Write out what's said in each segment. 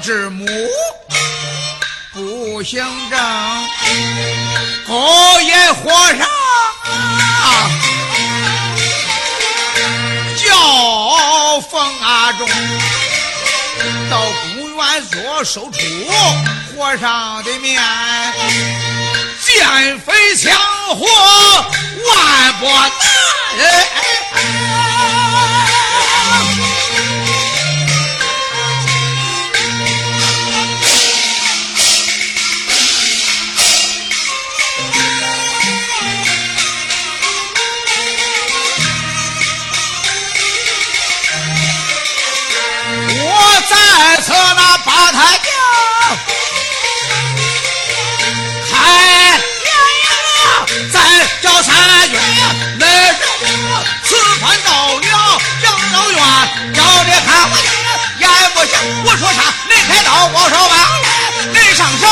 之母不行正，高言和尚叫封阿忠到公园做手出和尚的面，见飞枪火万不难。在此那八抬轿，开呀，再叫三军来人，此番到了养老院，叫你看我眼不行，我说啥？你开刀，我说完了，你上手，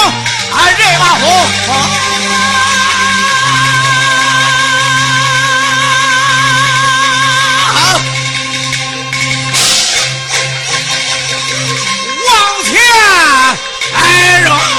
俺人马虎。就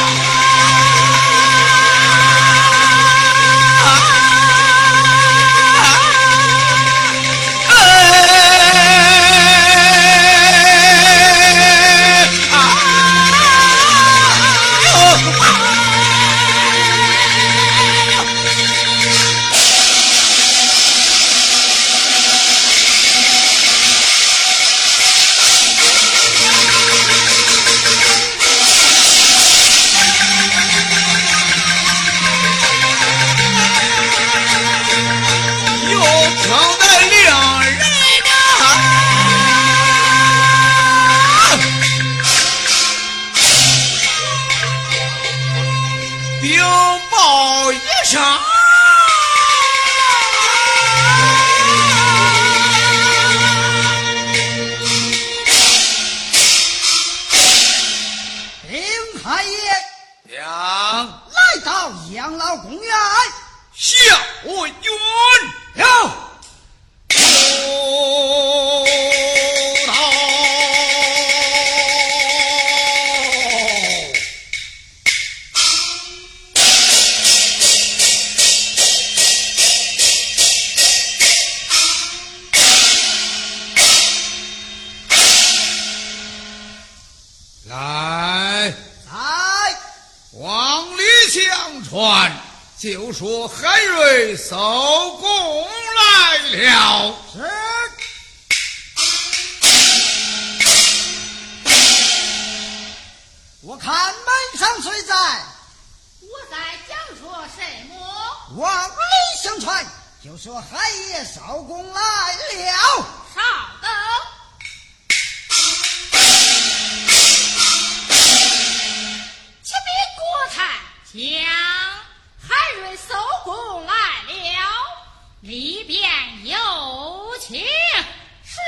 了。是。我看门上谁在？我在讲说什么？往里相传，就说海爷收工来了。稍等。启禀国太将。收工来了，里边有请。是，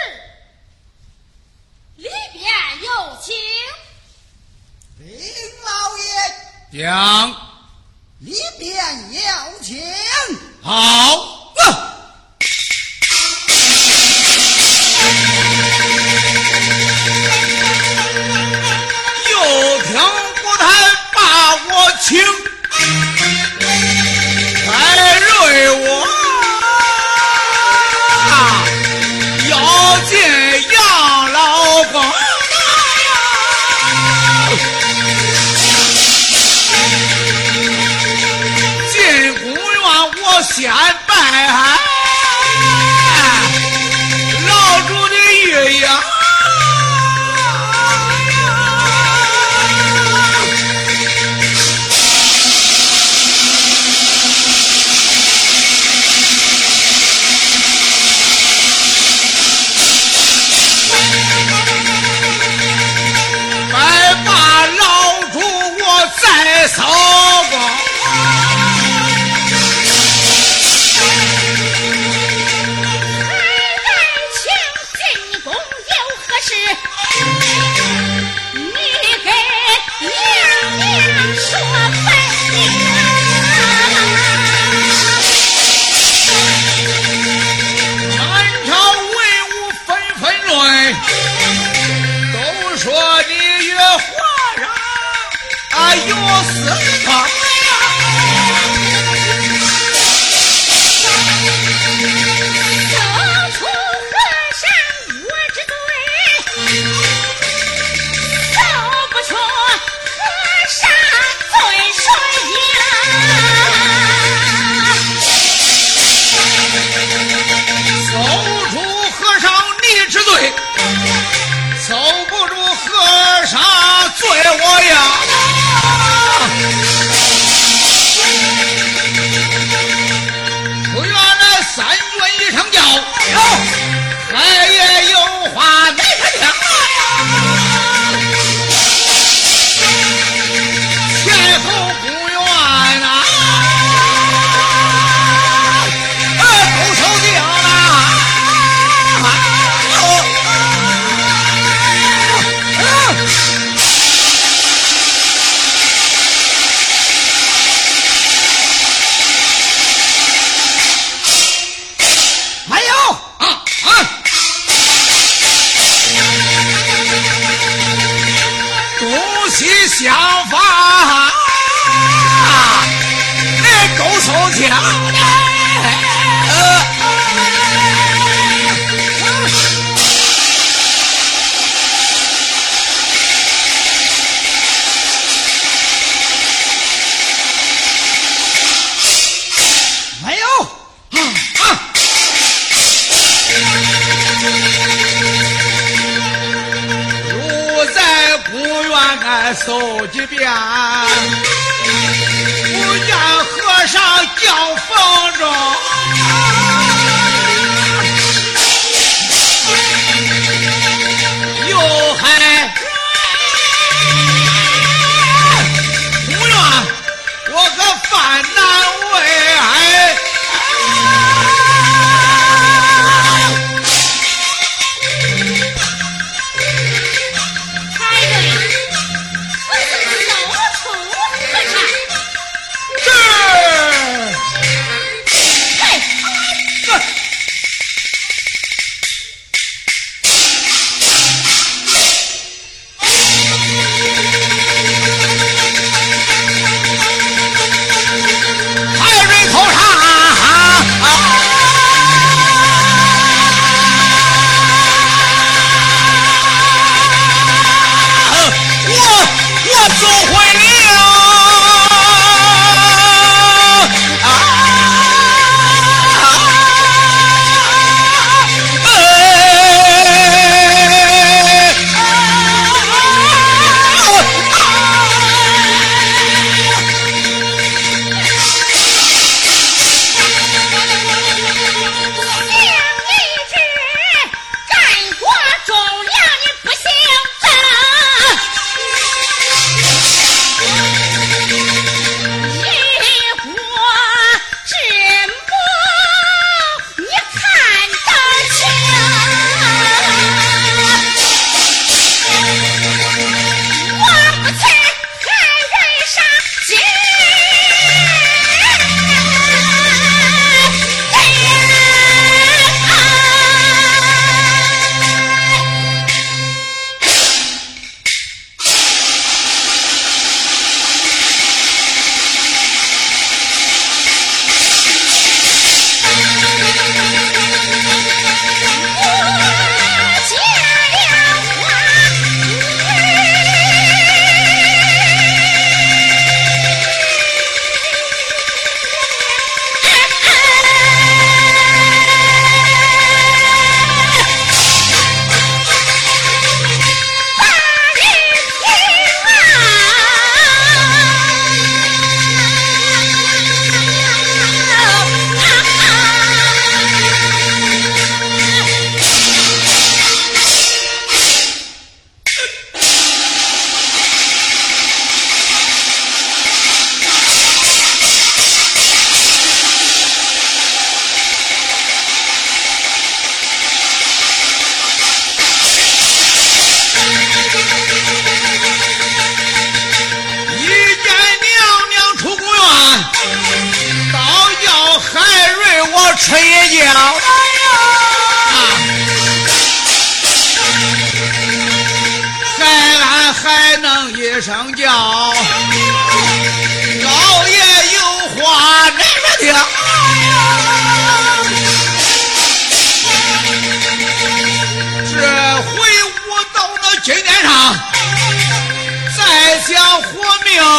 里边有请。林老爷，讲里边有请。好。要往死几遍，不见和尚叫风中。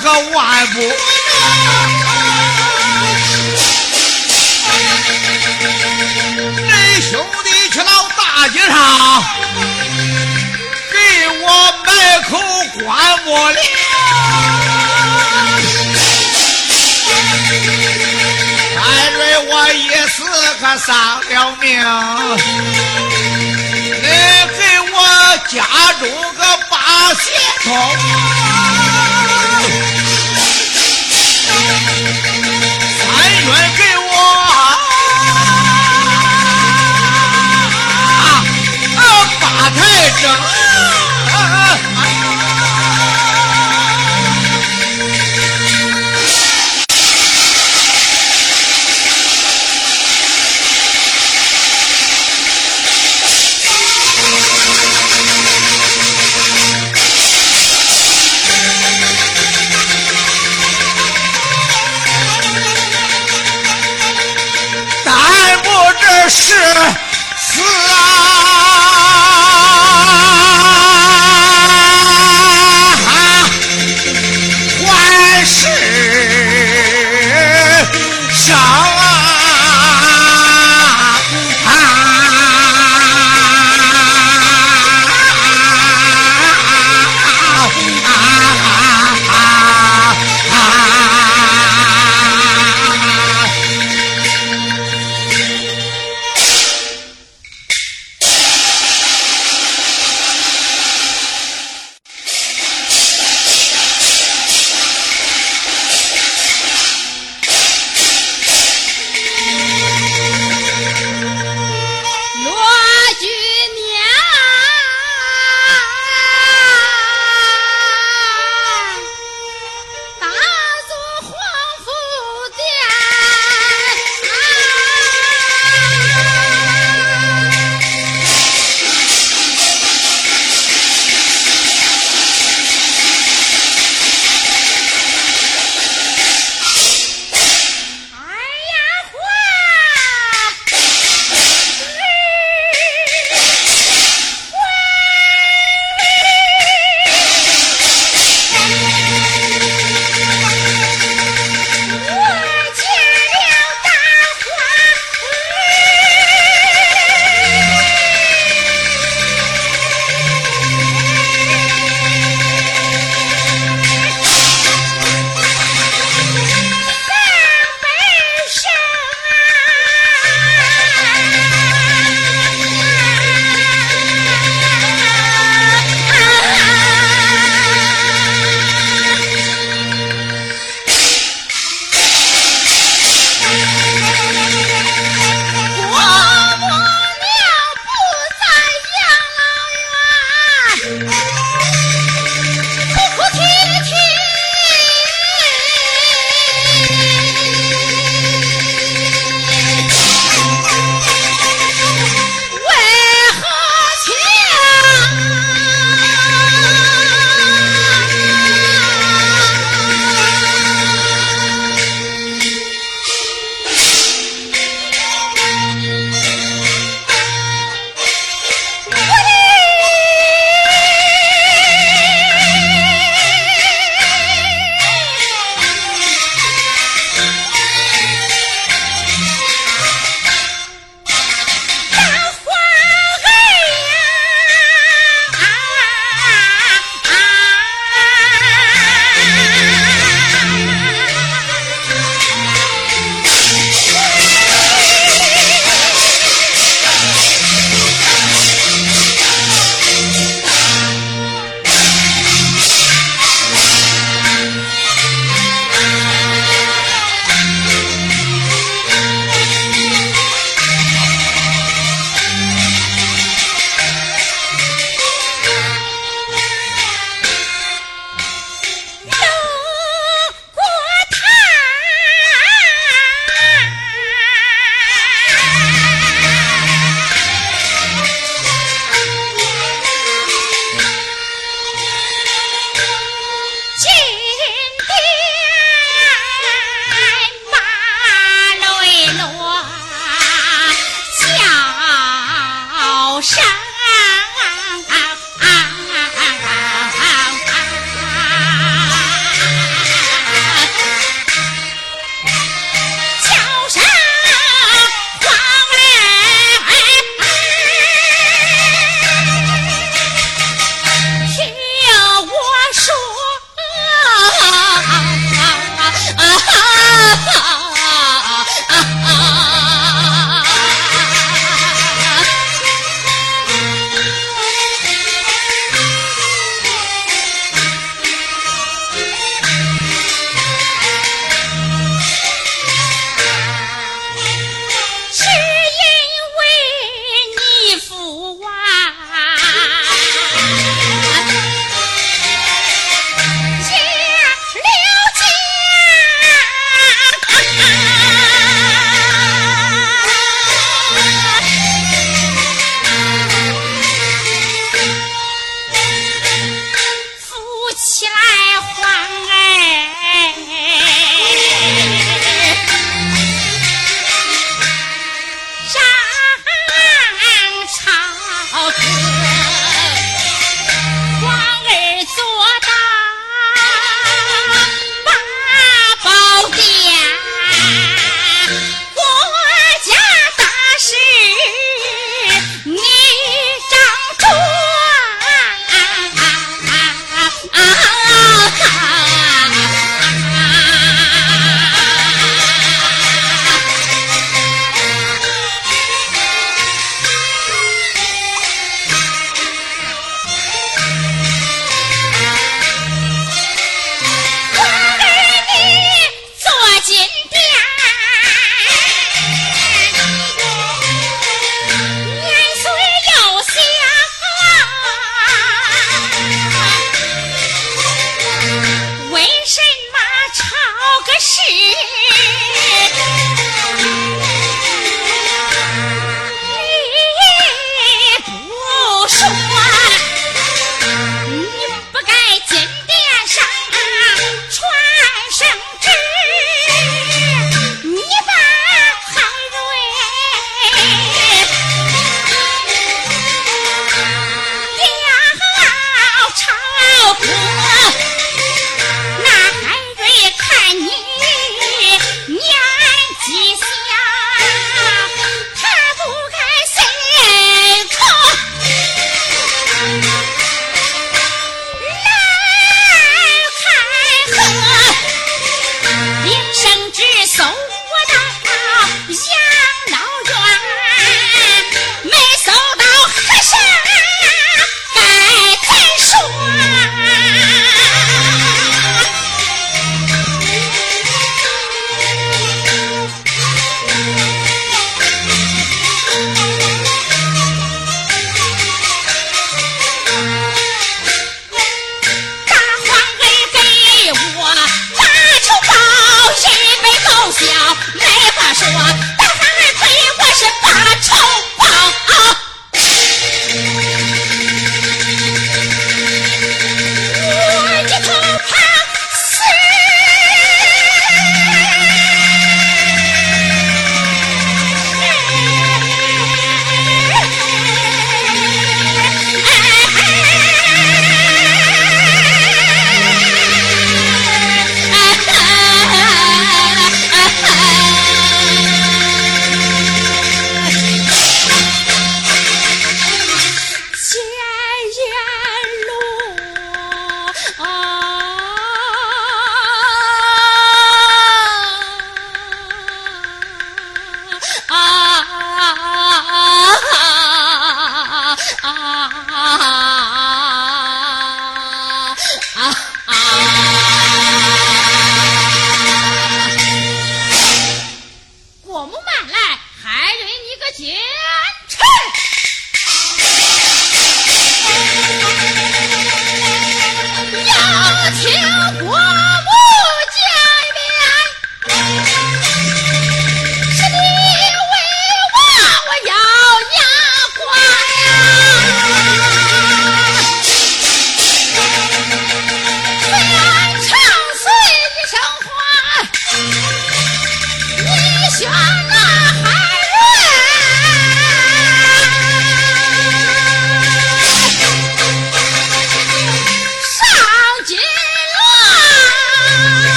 可万不能！恁兄弟去到大街上，给我买口棺木了。再瑞我一死可丧了命，恁给我家中个八仙筒。是